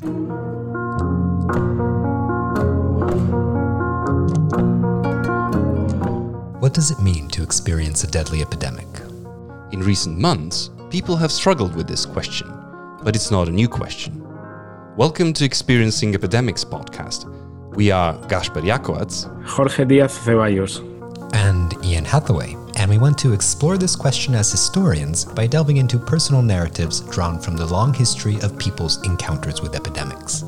What does it mean to experience a deadly epidemic? In recent months, people have struggled with this question, but it's not a new question. Welcome to Experiencing Epidemics podcast. We are Gaspar Jakowacz, Jorge Díaz Ceballos, and Ian Hathaway, and we want to explore this question as historians by delving into personal narratives drawn from the long history of people's encounters with epidemics.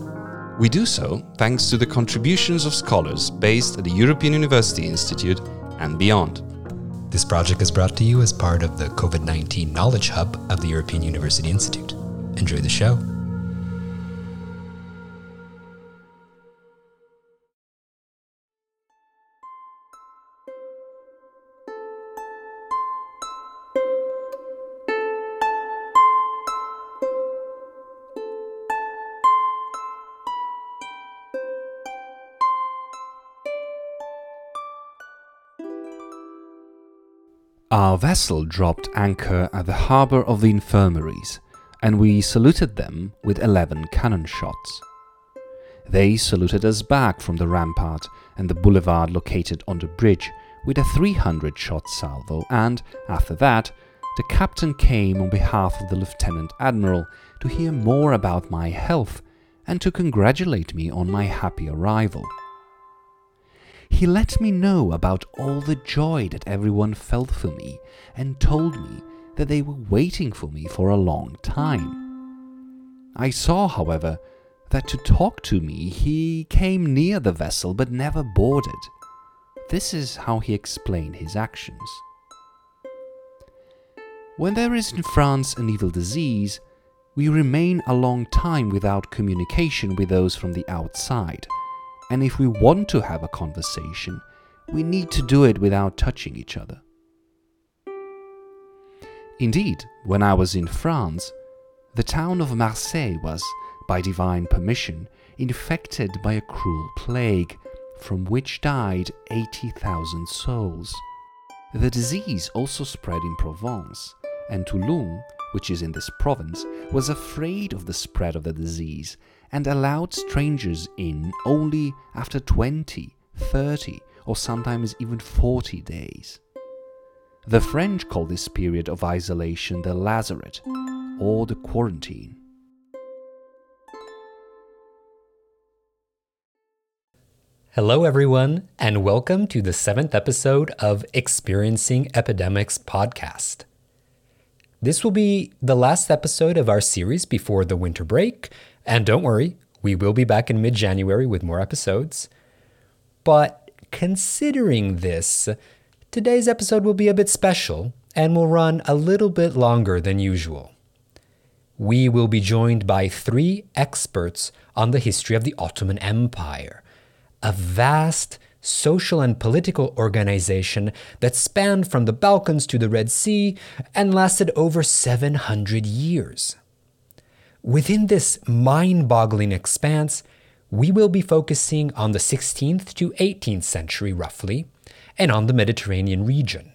We do so thanks to the contributions of scholars based at the European University Institute and beyond. This project is brought to you as part of the COVID 19 Knowledge Hub of the European University Institute. Enjoy the show. Our vessel dropped anchor at the harbour of the infirmaries, and we saluted them with 11 cannon shots. They saluted us back from the rampart and the boulevard located on the bridge with a 300 shot salvo, and after that, the captain came on behalf of the lieutenant admiral to hear more about my health and to congratulate me on my happy arrival. He let me know about all the joy that everyone felt for me and told me that they were waiting for me for a long time. I saw, however, that to talk to me he came near the vessel but never boarded. This is how he explained his actions. When there is in France an evil disease, we remain a long time without communication with those from the outside and if we want to have a conversation, we need to do it without touching each other. Indeed, when I was in France, the town of Marseille was, by divine permission, infected by a cruel plague, from which died 80,000 souls. The disease also spread in Provence, and Toulon, which is in this province, was afraid of the spread of the disease and allowed strangers in only after 20, 30, or sometimes even 40 days. The French call this period of isolation the lazaret or the quarantine. Hello, everyone, and welcome to the seventh episode of Experiencing Epidemics podcast. This will be the last episode of our series before the winter break, and don't worry, we will be back in mid January with more episodes. But considering this, today's episode will be a bit special and will run a little bit longer than usual. We will be joined by three experts on the history of the Ottoman Empire, a vast social and political organization that spanned from the Balkans to the Red Sea and lasted over 700 years. Within this mind boggling expanse, we will be focusing on the 16th to 18th century roughly, and on the Mediterranean region.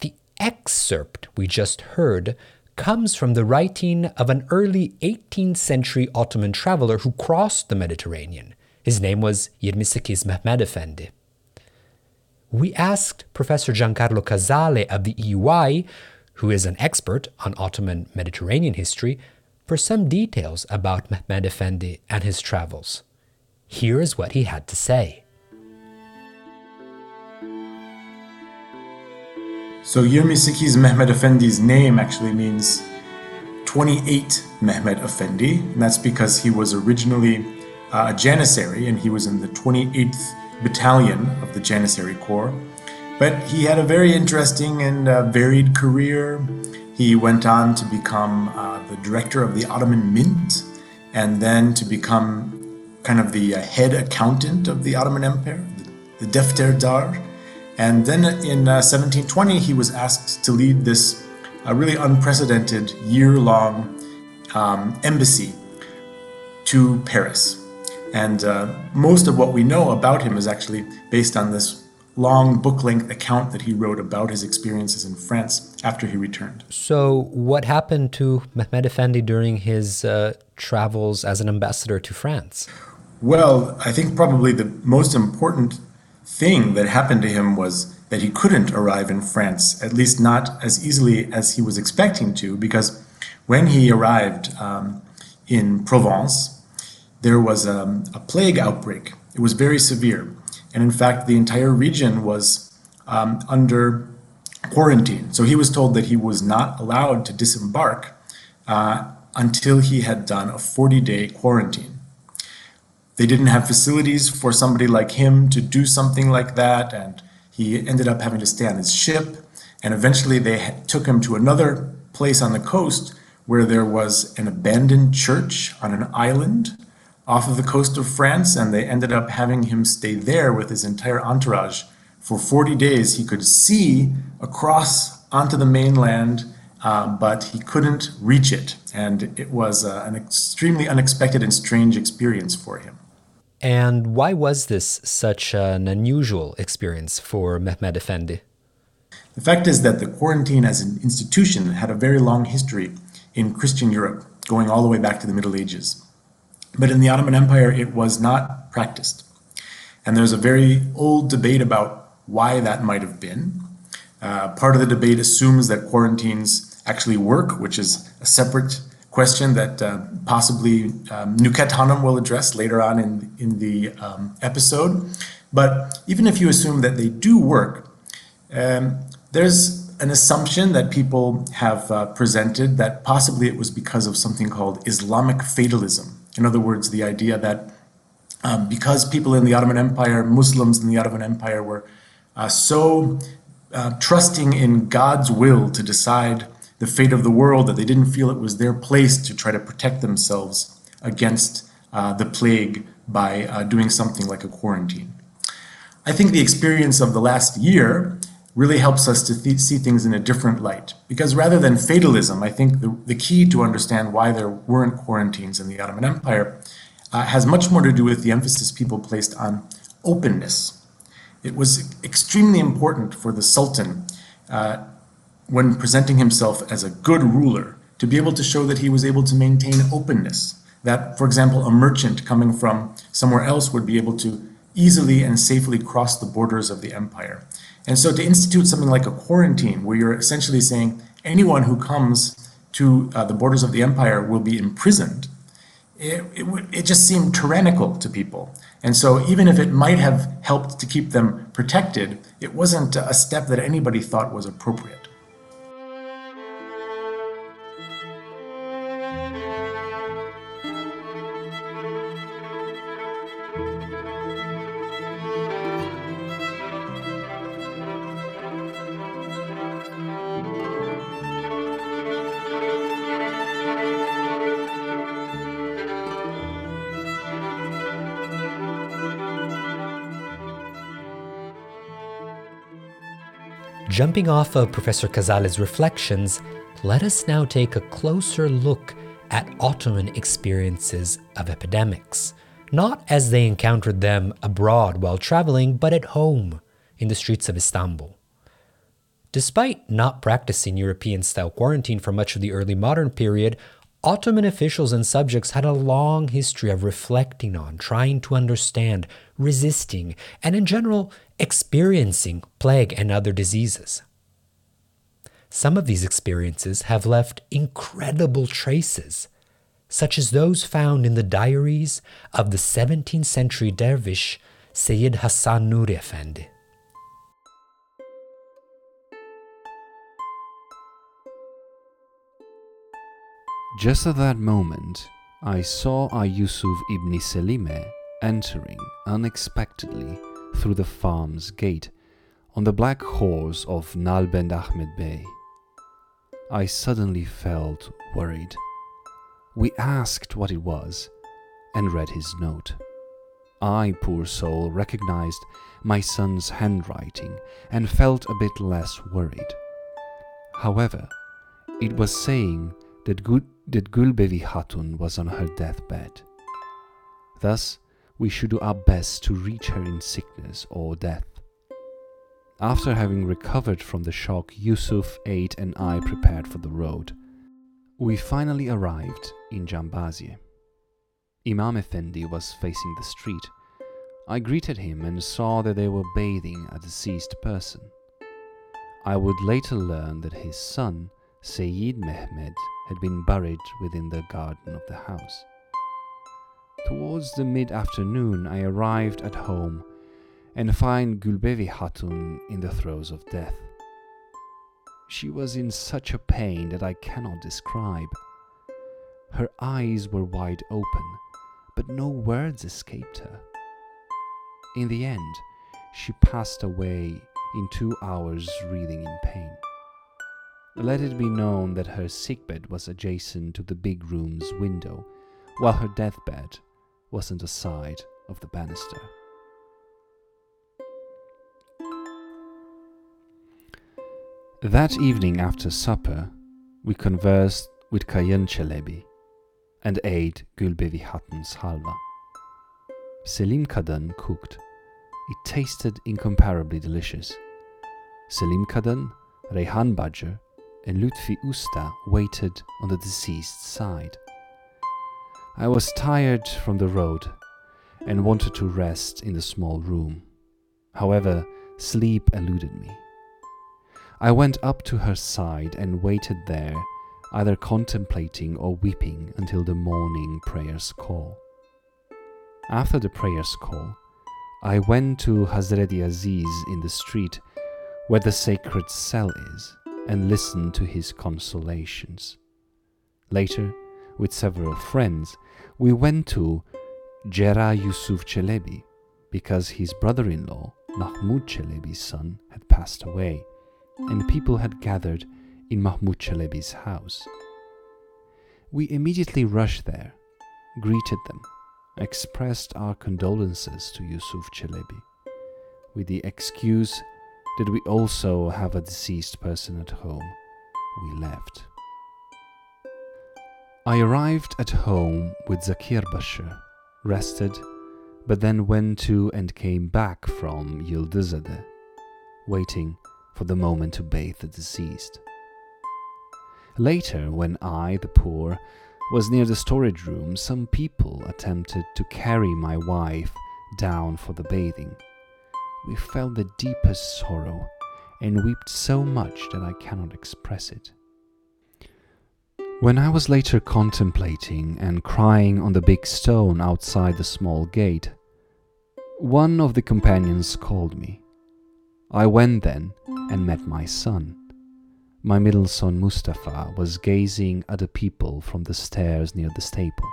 The excerpt we just heard comes from the writing of an early 18th century Ottoman traveler who crossed the Mediterranean. His name was Yirmisekiz Mehmed Efendi. We asked Professor Giancarlo Casale of the EUI, who is an expert on Ottoman Mediterranean history, for some details about Mehmed Efendi and his travels. Here is what he had to say. So Yirmisekiz Mehmed Efendi's name actually means 28 Mehmed Efendi, and that's because he was originally uh, a Janissary and he was in the 28th Battalion of the Janissary Corps. But he had a very interesting and uh, varied career. He went on to become uh, the director of the Ottoman Mint and then to become kind of the uh, head accountant of the Ottoman Empire, the, Defter Dar. And then in uh, 1720, he was asked to lead this uh, really unprecedented year long um, embassy to Paris. And uh, most of what we know about him is actually based on this long book length account that he wrote about his experiences in France after he returned. So, what happened to Mehmed Effendi during his uh, travels as an ambassador to France? Well, I think probably the most important thing that happened to him was that he couldn't arrive in France, at least not as easily as he was expecting to, because when he arrived um, in Provence, there was um, a plague outbreak. It was very severe. And in fact, the entire region was um, under quarantine. So he was told that he was not allowed to disembark uh, until he had done a 40 day quarantine. They didn't have facilities for somebody like him to do something like that, and he ended up having to stay on his ship. And eventually, they took him to another place on the coast where there was an abandoned church on an island off of the coast of France, and they ended up having him stay there with his entire entourage for 40 days. He could see across onto the mainland, uh, but he couldn't reach it, and it was uh, an extremely unexpected and strange experience for him. And why was this such an unusual experience for Mehmed Effendi? The fact is that the quarantine as an institution had a very long history in Christian Europe, going all the way back to the Middle Ages. But in the Ottoman Empire, it was not practiced. And there's a very old debate about why that might have been. Uh, part of the debate assumes that quarantines actually work, which is a separate question that uh, possibly um, Nükhet Hanum will address later on in, in the um, episode. But even if you assume that they do work, um, there's an assumption that people have uh, presented that possibly it was because of something called Islamic fatalism. In other words, the idea that um, because people in the Ottoman Empire, Muslims in the Ottoman Empire, were uh, so uh, trusting in God's will to decide the fate of the world that they didn't feel it was their place to try to protect themselves against uh, the plague by uh, doing something like a quarantine. I think the experience of the last year really helps us to th- see things in a different light. Because rather than fatalism, I think the, the key to understand why there weren't quarantines in the Ottoman Empire uh, has much more to do with the emphasis people placed on openness. It was extremely important for the Sultan, uh, when presenting himself as a good ruler, to be able to show that he was able to maintain openness. That, for example, a merchant coming from somewhere else would be able to easily and safely cross the borders of the empire. And so to institute something like a quarantine, where you're essentially saying anyone who comes to uh, the borders of the empire will be imprisoned, it, it, it just seemed tyrannical to people. And so even if it might have helped to keep them protected, it wasn't a step that anybody thought was appropriate. Jumping off of Professor Casale's reflections, let us now take a closer look at Ottoman experiences of epidemics, not as they encountered them abroad while traveling, but at home in the streets of Istanbul. Despite not practicing European style quarantine for much of the early modern period, Ottoman officials and subjects had a long history of reflecting on, trying to understand, resisting, and in general, experiencing plague and other diseases. Some of these experiences have left incredible traces, such as those found in the diaries of the 17th century dervish Sayyid Hassan Nuri Effendi. Just at that moment, I saw Ayusuf ibn Selime entering unexpectedly through the farm's gate on the black horse of Nalbend Ahmed Bey. I suddenly felt worried. We asked what it was and read his note. I, poor soul, recognized my son's handwriting and felt a bit less worried. However, it was saying that, Gul- that Gulbevi Hatun was on her deathbed. Thus, we should do our best to reach her in sickness or death. After having recovered from the shock Yusuf, Aid, and I prepared for the road, we finally arrived in Jambaziye. Imam Effendi was facing the street. I greeted him and saw that they were bathing a deceased person. I would later learn that his son, Sayyid Mehmed, had been buried within the garden of the house. Towards the mid afternoon, I arrived at home and find Gulbevi Hatun in the throes of death. She was in such a pain that I cannot describe. Her eyes were wide open, but no words escaped her. In the end, she passed away in two hours, writhing in pain. Let it be known that her sickbed was adjacent to the big room's window, while her deathbed was on the side of the banister. That evening after supper, we conversed with Kayan Chelebi and ate Gulbevi Hatun's halwa. Selim Kadın cooked. It tasted incomparably delicious. Selim Kadın, Rehan Badger, and Lutfi Usta waited on the deceased's side. I was tired from the road and wanted to rest in the small room. However, sleep eluded me. I went up to her side and waited there, either contemplating or weeping until the morning prayer's call. After the prayer's call, I went to Hazreti Aziz in the street where the sacred cell is and listened to his consolations. Later, with several friends, we went to Jera Yusuf Chelebi because his brother in law, Mahmud Chelebi's son, had passed away and people had gathered in Mahmud Chelebi's house. We immediately rushed there, greeted them, expressed our condolences to Yusuf Chalebi, with the excuse that we also have a deceased person at home. We left. I arrived at home with Zakir Bashir, rested, but then went to and came back from Yıldızade, waiting for the moment to bathe the deceased. Later, when I, the poor, was near the storage room, some people attempted to carry my wife down for the bathing. We felt the deepest sorrow and wept so much that I cannot express it. When I was later contemplating and crying on the big stone outside the small gate, one of the companions called me. I went then and met my son. My middle son Mustafa was gazing at the people from the stairs near the stable.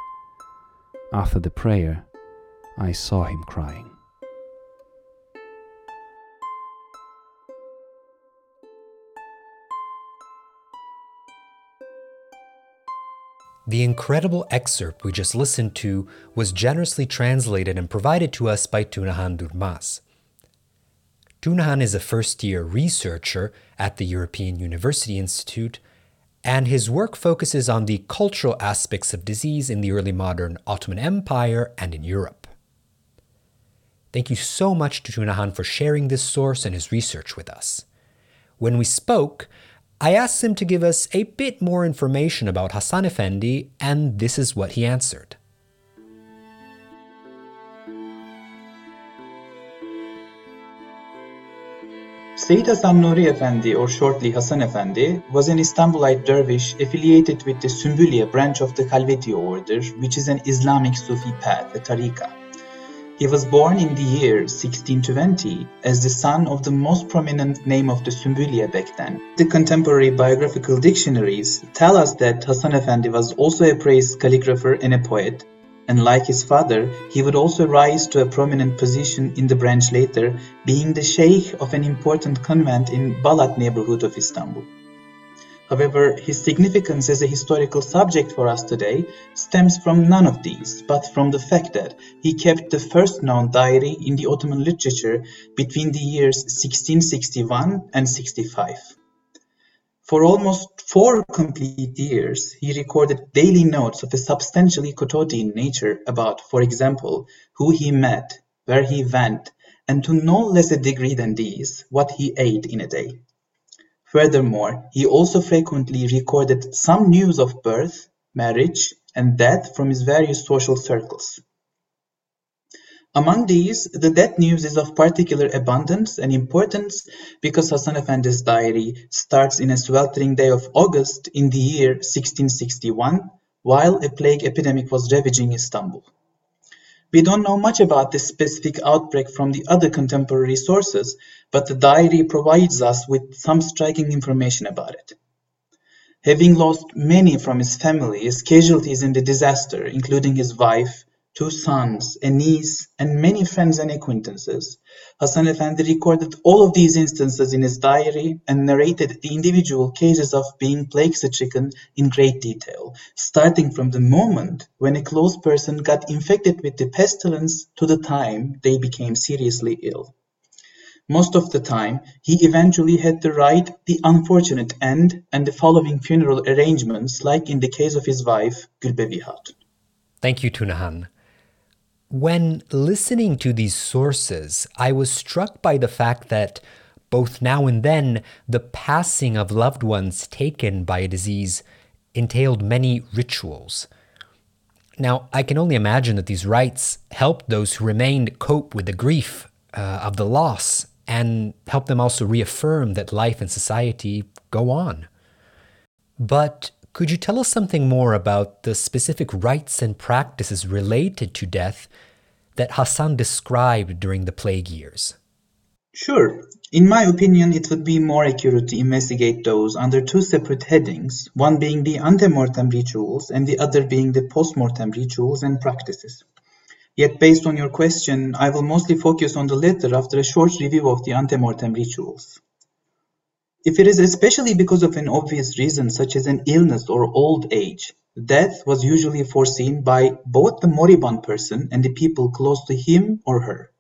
After the prayer, I saw him crying. The incredible excerpt we just listened to was generously translated and provided to us by Tunahan Durmaz. Tunahan is a first year researcher at the European University Institute, and his work focuses on the cultural aspects of disease in the early modern Ottoman Empire and in Europe. Thank you so much to Tunahan for sharing this source and his research with us. When we spoke, I asked him to give us a bit more information about Hassan Effendi, and this is what he answered. Sayyid Hasan Nuri Effendi, or shortly Hassan Effendi, was an Istanbulite dervish affiliated with the Sümbüliye branch of the Halveti order, which is an Islamic Sufi path, a tariqa. He was born in the year 1620 as the son of the most prominent name of the Sümbüliye back then. The contemporary biographical dictionaries tell us that Hassan Efendi was also a praised calligrapher and a poet, and like his father, he would also rise to a prominent position in the branch later, being the sheikh of an important convent in Balat neighborhood of Istanbul. However, his significance as a historical subject for us today stems from none of these, but from the fact that he kept the first known diary in the Ottoman literature between the years 1661 and 65. For almost four complete years, he recorded daily notes of a substantially quotidian nature about, for example, who he met, where he went, and to no less a degree than these, what he ate in a day. Furthermore, he also frequently recorded some news of birth, marriage, and death from his various social circles. Among these, the death news is of particular abundance and importance because Hasan Efendi's diary starts in a sweltering day of August in the year 1661, while a plague epidemic was ravaging Istanbul. We don't know much about this specific outbreak from the other contemporary sources, but the diary provides us with some striking information about it. Having lost many from his family as casualties in the disaster, including his wife, two sons, a niece, and many friends and acquaintances. Hasan Efendi recorded all of these instances in his diary and narrated the individual cases of being plague-stricken in great detail, starting from the moment when a close person got infected with the pestilence to the time they became seriously ill. Most of the time, he eventually had to write the unfortunate end and the following funeral arrangements, like in the case of his wife, Gülbevi Hatun. Thank you, Tunahan. When listening to these sources, I was struck by the fact that both now and then the passing of loved ones taken by a disease entailed many rituals. Now, I can only imagine that these rites helped those who remained cope with the grief uh, of the loss and help them also reaffirm that life and society go on. But could you tell us something more about the specific rites and practices related to death that Hassan described during the plague years? Sure. In my opinion, it would be more accurate to investigate those under two separate headings, one being the ante-mortem rituals and the other being the post-mortem rituals and practices. Yet based on your question, I will mostly focus on the latter after a short review of the ante-mortem rituals. If it is especially because of an obvious reason such as an illness or old age, death was usually foreseen by both the moribund person and the people close to him or her.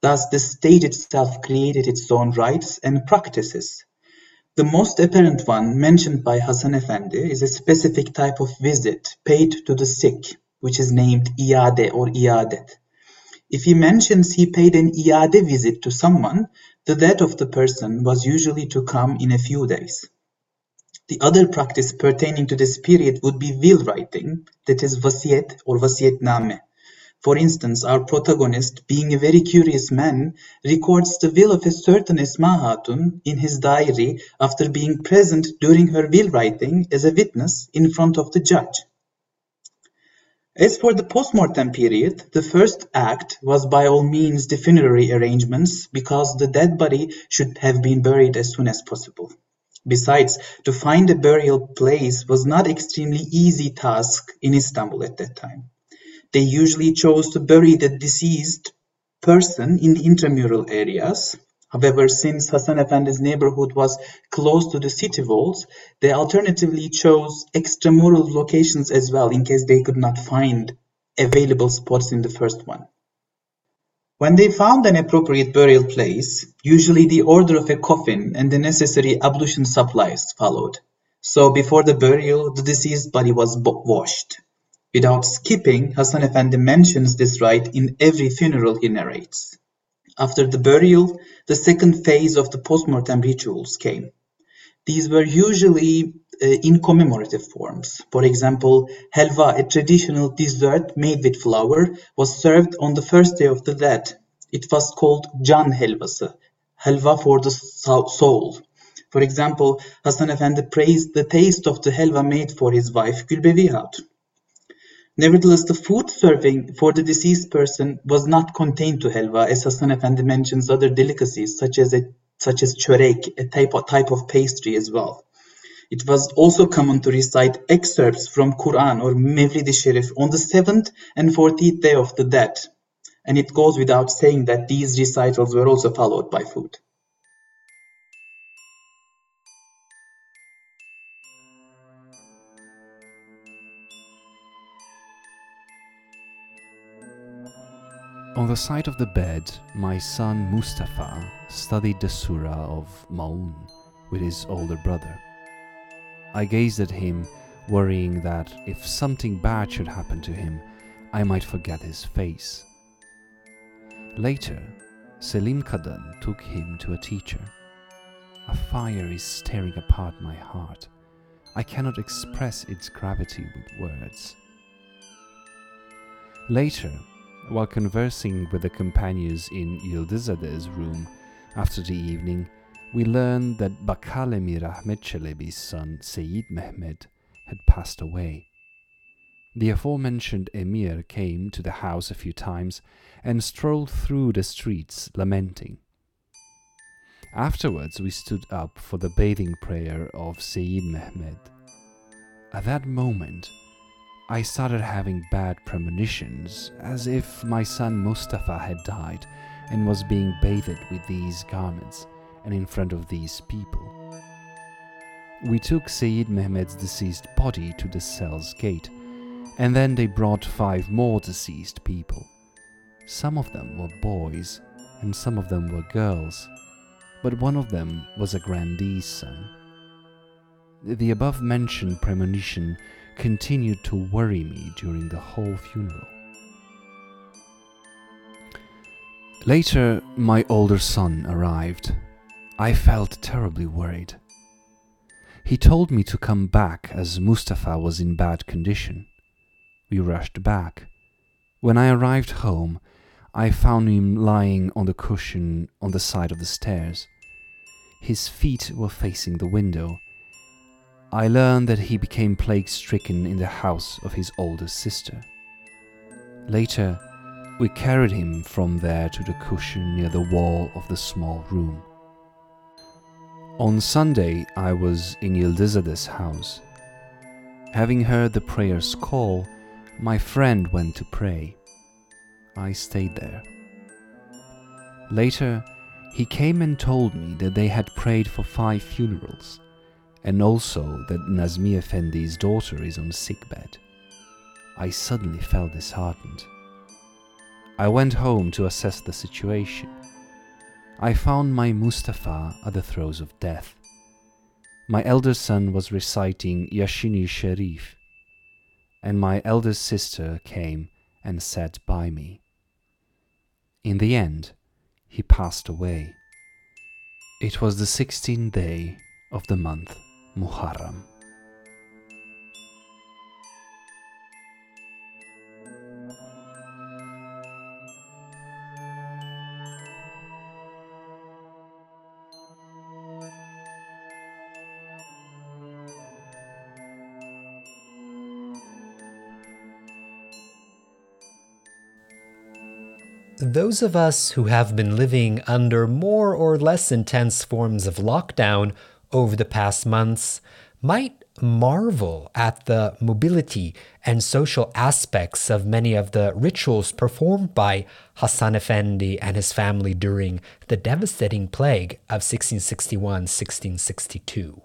Thus, the state itself created its own rites and practices. The most apparent one mentioned by Hasan Efendi is a specific type of visit paid to the sick, which is named iade or iadet. If he mentions he paid an iade visit to someone, the death of the person was usually to come in a few days. The other practice pertaining to this period would be will writing, that is vasiyet or vasiyetname. For instance, our protagonist, being a very curious man, records the will of a certain Esma Hatun in his diary after being present during her will writing as a witness in front of the judge. As for the postmortem period, the first act was by all means the funerary arrangements because the dead body should have been buried as soon as possible. Besides, to find a burial place was not extremely easy task in Istanbul at that time. They usually chose to bury the deceased person in the intramural areas, However, since Hasan Efendi's neighborhood was close to the city walls, they alternatively chose extramural locations as well in case they could not find available spots in the first one. When they found an appropriate burial place, usually the order of a coffin and the necessary ablution supplies followed. So before the burial, the deceased body was washed. Without skipping, Hasan Efendi mentions this rite in every funeral he narrates. After the burial, the second phase of the postmortem rituals came. These were usually uh, in commemorative forms. For example, helva, a traditional dessert made with flour, was served on the first day of the dead. It was called Can helvası, helva for the soul. For example, Hasan Efendi praised the taste of the helva made for his wife Gülbevi Hatun. Nevertheless, the food serving for the deceased person was not contained to helva, as Hasan Efendi mentions other delicacies such as a, such as çörek, a type of, type of pastry as well. It was also common to recite excerpts from Quran or Mevlid-i Sharif on the seventh and fourteenth day of the dead, and it goes without saying that these recitals were also followed by food. On the side of the bed, my son Mustafa studied the Surah of Ma'un with his older brother. I gazed at him, worrying that if something bad should happen to him, I might forget his face. Later, Selim Kadın took him to a teacher. A fire is tearing apart my heart. I cannot express its gravity with words. Later, while conversing with the companions in Yildizade's room after the evening, we learned that Bakkal Emir Ahmed Çelebi's son Seyid Mehmed had passed away. The aforementioned emir came to the house a few times and strolled through the streets lamenting. Afterwards, we stood up for the bathing prayer of Sayyid Mehmed. At that moment, I started having bad premonitions, as if my son Mustafa had died and was being bathed with these garments and in front of these people. We took Sayyid Mehmed's deceased body to the cell's gate, and then they brought five more deceased people. Some of them were boys, and some of them were girls, but one of them was a grandee's son. The above mentioned premonition continued to worry me during the whole funeral. Later, my older son arrived. I felt terribly worried. He told me to come back as Mustafa was in bad condition. We rushed back. When I arrived home, I found him lying on the cushion on the side of the stairs. His feet were facing the window. I learned that he became plague stricken in the house of his older sister. Later, we carried him from there to the cushion near the wall of the small room. On Sunday, I was in Yildizade's house. Having heard the prayers call, my friend went to pray. I stayed there. Later, he came and told me that they had prayed for five funerals, and also that Nazmi Effendi's daughter is on sickbed. I suddenly felt disheartened. I went home to assess the situation. I found my Mustafa at the throes of death. My elder son was reciting Yashini Sharif, and my eldest sister came and sat by me. In the end, he passed away. It was the sixteenth day of the month Muharram. Those of us who have been living under more or less intense forms of lockdown over the past months might marvel at the mobility and social aspects of many of the rituals performed by Hassan Effendi and his family during the devastating plague of 1661 1662.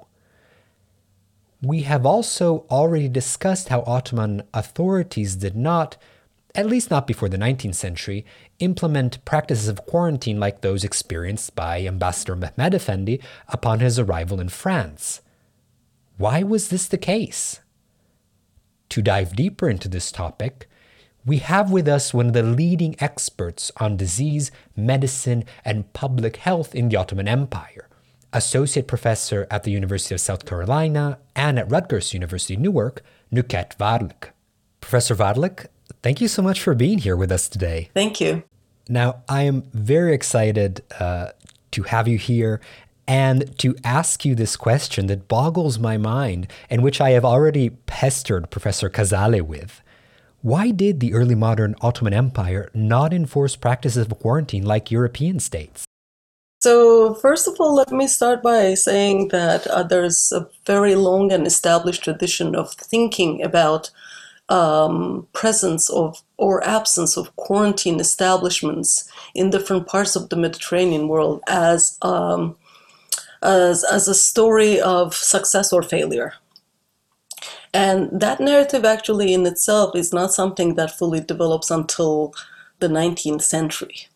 We have also already discussed how Ottoman authorities did not, at least not before the 19th century, implement practices of quarantine like those experienced by Ambassador Mehmed Effendi upon his arrival in France. Why was this the case? To dive deeper into this topic, we have with us one of the leading experts on disease, medicine, and public health in the Ottoman Empire, Associate Professor at the University of South Carolina and at Rutgers University, Newark, Nükhet Varlik. Professor Varlık, thank you so much for being here with us today. Thank you. Now, I am very excited uh, to have you here and to ask you this question that boggles my mind and which I have already pestered Professor Casale with. Why did the early modern Ottoman Empire not enforce practices of quarantine like European states? So, first of all, let me start by saying that uh, there's a very long and established tradition of thinking about um, presence of or absence of quarantine establishments in different parts of the Mediterranean world as um, as, as a story of success or failure. And that narrative actually in itself is not something that fully develops until the 19th century.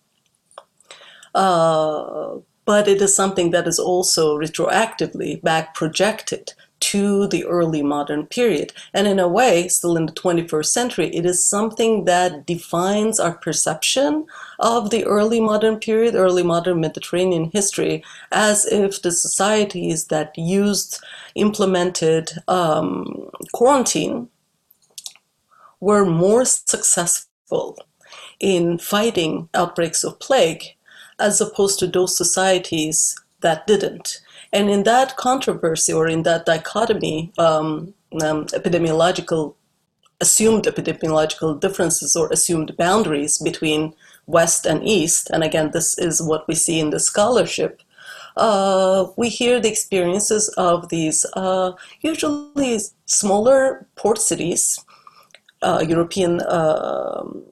Uh, but it is something that is also retroactively back projected to the early modern period. And in a way, still in the 21st century, it is something that defines our perception of the early modern period, early modern Mediterranean history, as if the societies that used, implemented um, quarantine were more successful in fighting outbreaks of plague as opposed to those societies that didn't. And in that controversy or in that dichotomy, um, um, epidemiological, assumed epidemiological differences or assumed boundaries between West and East, and again, this is what we see in the scholarship, uh, we hear the experiences of these uh, usually smaller port cities, uh, European um,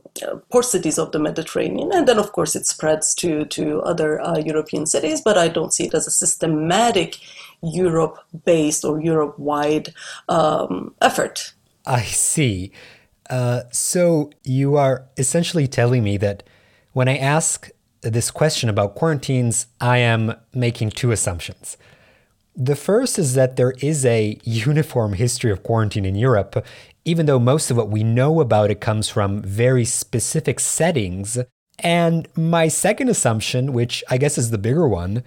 port cities of the Mediterranean, and then of course it spreads to to other uh, European cities. But I don't see it as a systematic Europe-based or Europe-wide um, effort. I see. Uh, so you are essentially telling me that when I ask this question about quarantines, I am making two assumptions. The first is that there is a uniform history of quarantine in Europe, even though most of what we know about it comes from very specific settings. And my second assumption, which I guess is the bigger one,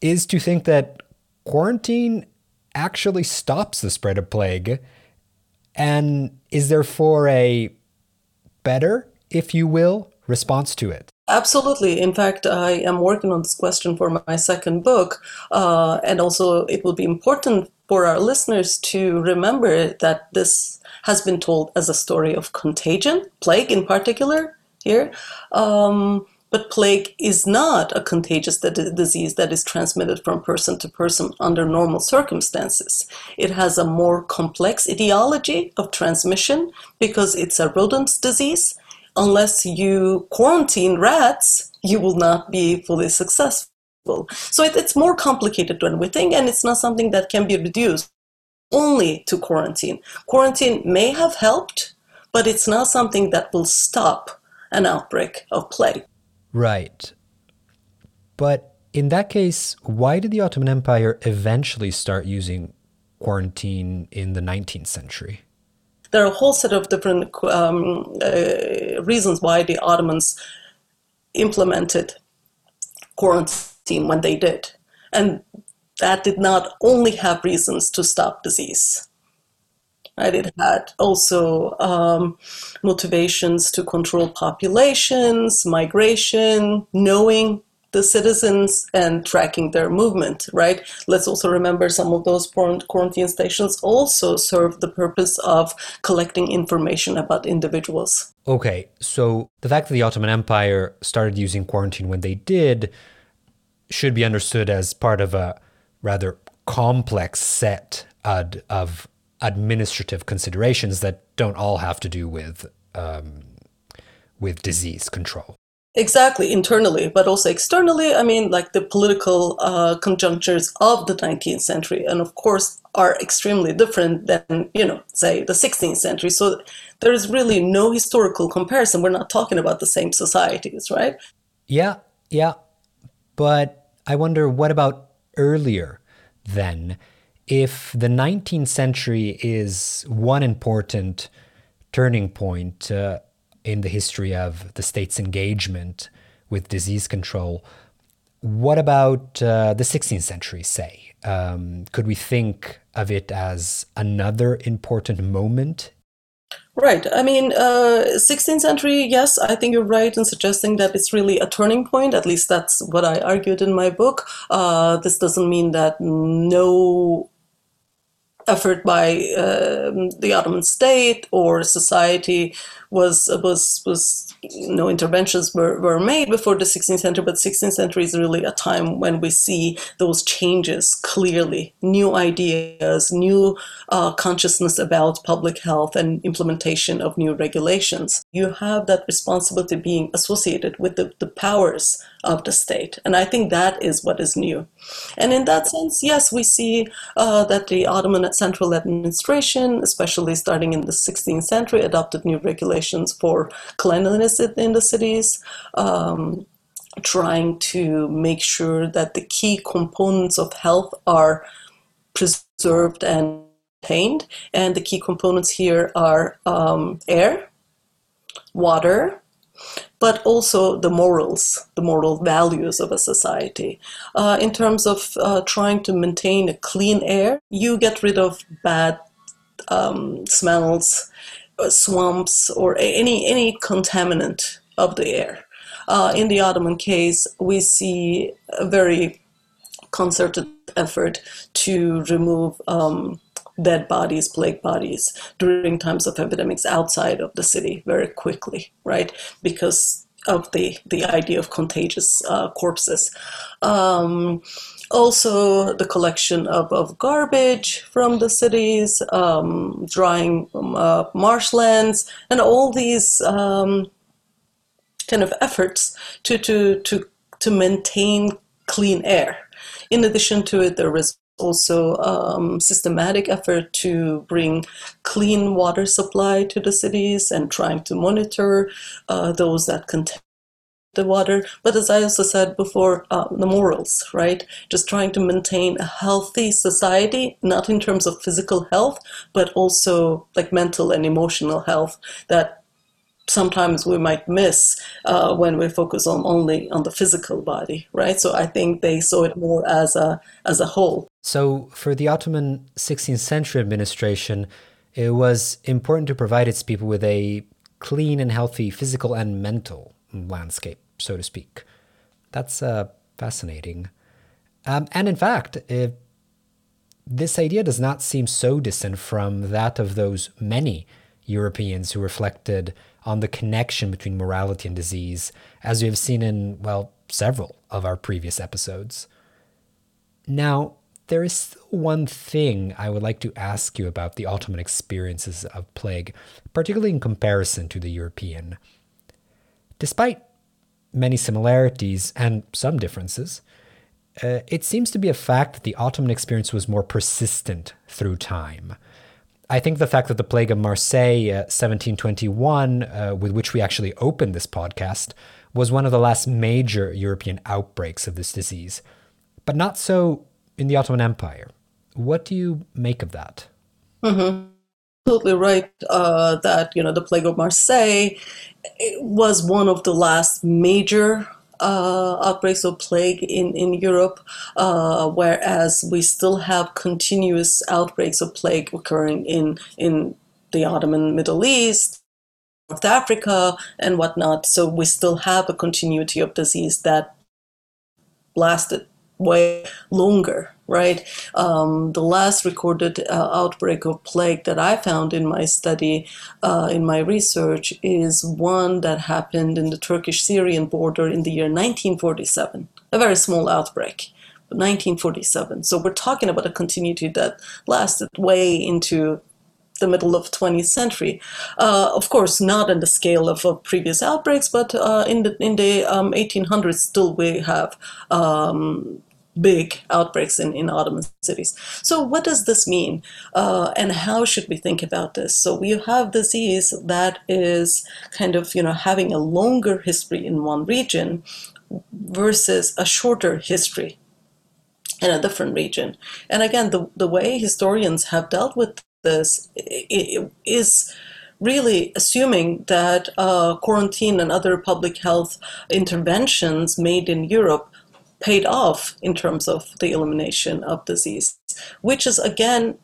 is to think that quarantine actually stops the spread of plague and is therefore a better, if you will, response to it. Absolutely. In fact, I am working on this question for my second book. Uh, and also, it will be important for our listeners to remember that this has been told as a story of contagion, plague in particular here. Um, but plague is not a contagious disease that is transmitted from person to person under normal circumstances. It has a more complex etiology of transmission because it's a rodent disease unless you quarantine rats, you will not be fully successful. So it, it's more complicated than we think, and it's not something that can be reduced only to quarantine. Quarantine may have helped, but it's not something that will stop an outbreak of plague. Right. But in that case, why did the Ottoman Empire eventually start using quarantine in the 19th century? there are a whole set of different um, uh, reasons why the Ottomans implemented quarantine when they did. And that did not only have reasons to stop disease. Right? It had also um, motivations to control populations, migration, knowing the citizens and tracking their movement, right? Let's also remember some of those quarantine stations also serve the purpose of collecting information about individuals. Okay, so the fact that the Ottoman Empire started using quarantine when they did should be understood as part of a rather complex set ad, of administrative considerations that don't all have to do with um, with disease control. Exactly, internally, but also externally. I mean, like the political uh, conjunctures of the 19th century, and of course, are extremely different than, you know, say the 16th century. So there is really no historical comparison. We're not talking about the same societies, right? Yeah, yeah. But I wonder what about earlier then? If the 19th century is one important turning point, uh, in the history of the state's engagement with disease control. What about uh, the 16th century, say? Um, could we think of it as another important moment? Right. I mean, uh, 16th century, yes, I think you're right in suggesting that it's really a turning point. At least that's what I argued in my book. Uh, this doesn't mean that no effort by um, the Ottoman state or society was was was no interventions were, were made before the 16th century, but 16th century is really a time when we see those changes clearly, new ideas, new uh, consciousness about public health and implementation of new regulations. You have that responsibility being associated with the, the powers of the state. And I think that is what is new. And in that sense, yes, we see uh, that the Ottoman central administration, especially starting in the 16th century, adopted new regulations for cleanliness in the cities. Um, trying to make sure that the key components of health are preserved and maintained. And the key components here are um, air, water, but also the morals, the moral values of a society. Uh, in terms of uh, trying to maintain a clean air, you get rid of bad um, smells, swamps, or any any contaminant of the air. Uh, in the Ottoman case, we see a very concerted effort to remove um, dead bodies, plague bodies during times of epidemics outside of the city very quickly, right? Because of the, the idea of contagious uh, corpses. Um, also, the collection of, of garbage from the cities, um, drying um, uh, marshlands, and all these um, kind of efforts to, to, to, to maintain clean air. In addition to it, there was also um, systematic effort to bring clean water supply to the cities and trying to monitor uh, those that contain the water. But as I also said before, uh, the morals, right? Just trying to maintain a healthy society, not in terms of physical health, but also like mental and emotional health that sometimes we might miss uh, when we focus on only on the physical body, right? So I think they saw it more as a as a whole. So for the Ottoman 16th century administration, it was important to provide its people with a clean and healthy physical and mental landscape, so to speak. That's uh, fascinating. Um, and in fact, it, this idea does not seem so distant from that of those many Europeans who reflected on the connection between morality and disease, as we have seen in, well, several of our previous episodes. Now, there is one thing I would like to ask you about the Ottoman experiences of plague, particularly in comparison to the European. Despite many similarities and some differences, uh, it seems to be a fact that the Ottoman experience was more persistent through time. I think the fact that the plague of Marseille, uh, 1721, uh, with which we actually opened this podcast, was one of the last major European outbreaks of this disease, but not so in the Ottoman Empire. What do you make of that? Mm-hmm. Absolutely right. Uh, that you know the plague of Marseille was one of the last major uh, outbreaks of plague in, in Europe, uh, whereas we still have continuous outbreaks of plague occurring in, in the Ottoman Middle East, North Africa, and whatnot. So we still have a continuity of disease that lasted way longer right? Um, the last recorded uh, outbreak of plague that I found in my study, uh, in my research, is one that happened in the Turkish Syrian border in the year 1947, a very small outbreak. 1947. So we're talking about a continuity that lasted way into the middle of 20th century. Uh, of course, not on the scale of, of previous outbreaks, but uh, in the in the um, 1800s, still we have um, big outbreaks in, in Ottoman cities. So what does this mean? Uh, and how should we think about this? So we have disease that is kind of, you know, having a longer history in one region versus a shorter history in a different region. And again, the, the way historians have dealt with this is really assuming that uh, quarantine and other public health interventions made in Europe paid off in terms of the elimination of disease, which is again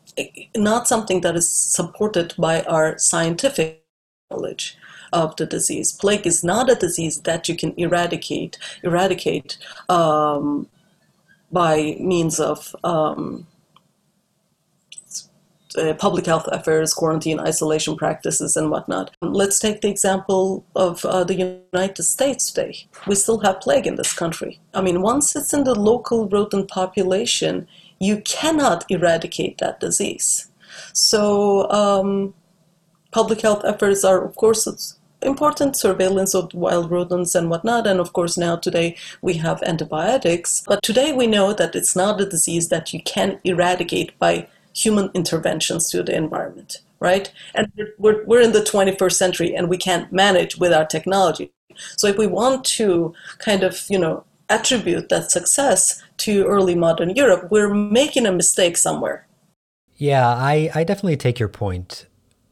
not something that is supported by our scientific knowledge of the disease. Plague is not a disease that you can eradicate eradicate um, by means of um, uh, public health affairs, quarantine, isolation practices, and whatnot. Let's take the example of uh, the United States today. We still have plague in this country. I mean, once it's in the local rodent population, you cannot eradicate that disease. So, um, public health efforts are, of course, important surveillance of wild rodents and whatnot. And of course, now today we have antibiotics. But today we know that it's not a disease that you can eradicate by human interventions to the environment, right? And we're, we're in the 21st century and we can't manage with our technology. So if we want to kind of, you know, attribute that success to early modern Europe, we're making a mistake somewhere. Yeah, I, I definitely take your point.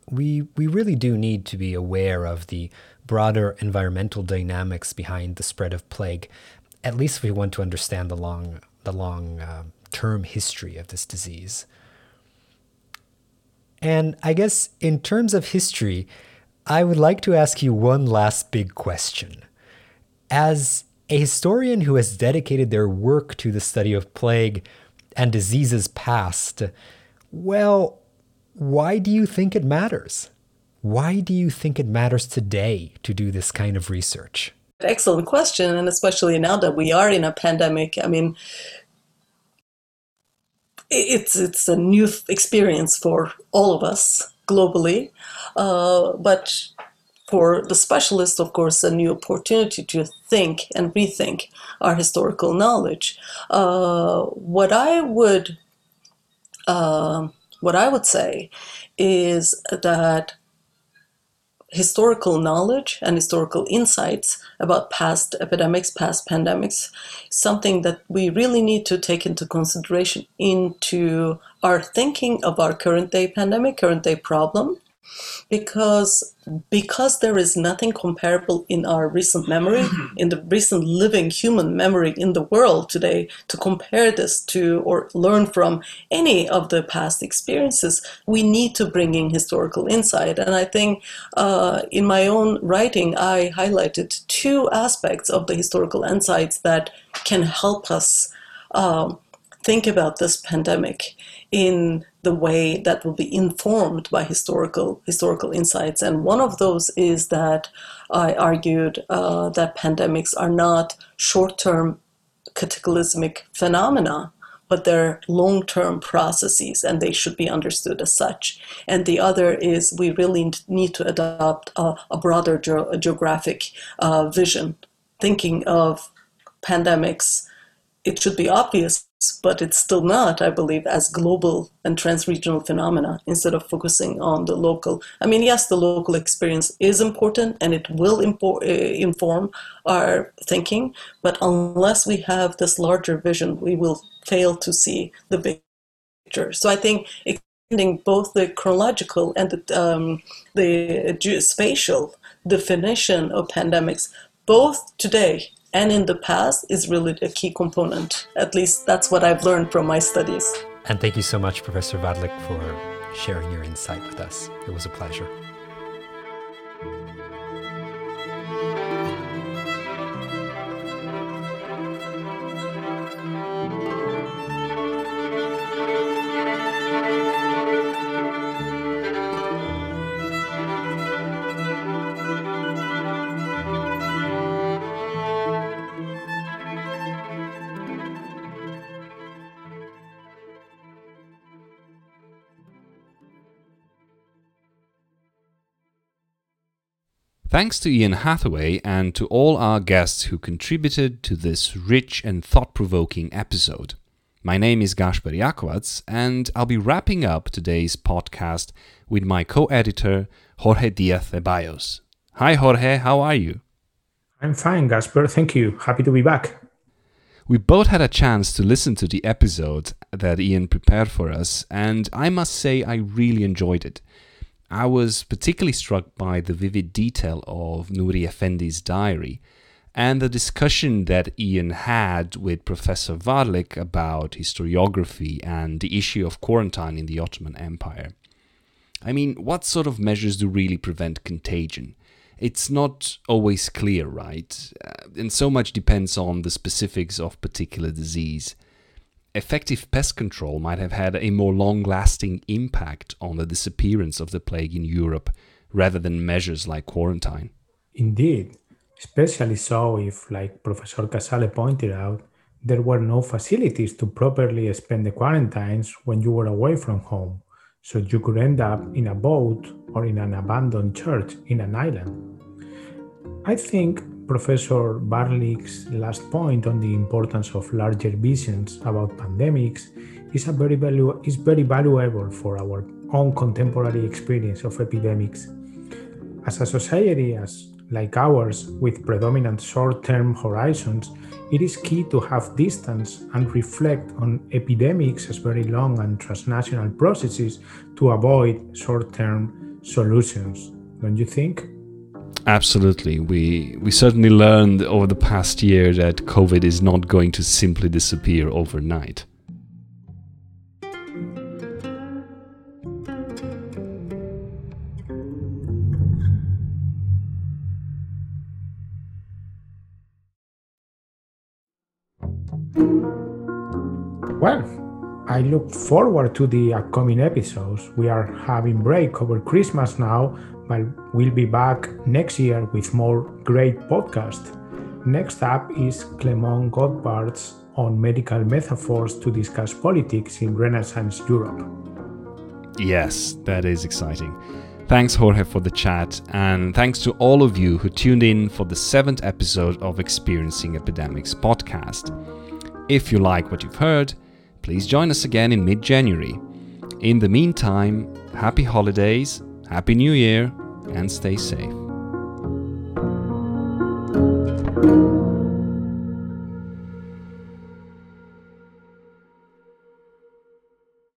We we really do need to be aware of the broader environmental dynamics behind the spread of plague, at least if we want to understand the long the long uh, term history of this disease. And I guess in terms of history, I would like to ask you one last big question. As a historian who has dedicated their work to the study of plague and diseases past, well, why do you think it matters? Why do you think it matters today to do this kind of research? Excellent question, and especially now that we are in a pandemic. I mean, it's it's a new experience for all of us globally, uh, but for the specialist, of course, a new opportunity to think and rethink our historical knowledge. Uh, what I would uh, what I would say is that historical knowledge and historical insights about past epidemics, past pandemics, something that we really need to take into consideration into our thinking of our current day pandemic, current day problem, because because there is nothing comparable in our recent memory in the recent living human memory in the world today to compare this to or learn from any of the past experiences we need to bring in historical insight. And i think uh, in my own writing i highlighted two aspects of the historical insights that can help us um, think about this pandemic in the way that will be informed by historical historical insights. And one of those is that I argued uh, that pandemics are not short-term cataclysmic phenomena, but they're long-term processes, and they should be understood as such. And the other is we really need to adopt a, a broader ge- geographic uh, vision, thinking of pandemics. It should be obvious but it's still not, I believe, as global and transregional phenomena instead of focusing on the local. I mean, yes, the local experience is important and it will impo- uh, inform our thinking, but unless we have this larger vision, we will fail to see the big picture. So I think extending both the chronological and the, um, the spatial definition of pandemics, both today and in the past is really a key component. At least that's what I've learned from my studies. And thank you so much, Professor Varlık, for sharing your insight with us. It was a pleasure. Thanks to Ian Hathaway and to all our guests who contributed to this rich and thought provoking episode. My name is Gaspar Jakovac, and I'll be wrapping up today's podcast with my co editor, Jorge Diaz Ceballos. Hi, Jorge, how are you? I'm fine, Gaspar. Thank you. Happy to be back. We both had a chance to listen to the episode that Ian prepared for us, and I must say I really enjoyed it. I was particularly struck by the vivid detail of Nuri Effendi's diary and the discussion that Ian had with Professor Varlık about historiography and the issue of quarantine in the Ottoman Empire. I mean, what sort of measures do really prevent contagion? It's not always clear, right? Uh, and so much depends on the specifics of particular disease effective pest control might have had a more long lasting impact on the disappearance of the plague in Europe rather than measures like quarantine. Indeed, especially so if, like Professor Casale pointed out, there were no facilities to properly spend the quarantines when you were away from home, so you could end up in a boat or in an abandoned church in an island. I think Professor Varlık's last point on the importance of larger visions about pandemics is, very is very valuable for our own contemporary experience of epidemics. As a society as like ours with predominant short-term horizons, it is key to have distance and reflect on epidemics as very long and transnational processes to avoid short term solutions. Don't you think? Absolutely. We we certainly learned over the past year that COVID is not going to simply disappear overnight. Well, I look forward to the upcoming episodes. We are having break over Christmas now, but we'll be back next year with more great podcasts. Next up is Clement Godbarge's on medical metaphors to discuss politics in Renaissance Europe. Yes, that is exciting. Thanks, Jorge, for the chat, and thanks to all of you who tuned in for the seventh episode of Experiencing Epidemics podcast. If you like what you've heard, please join us again in mid January. In the meantime, happy holidays, Happy New Year and stay safe.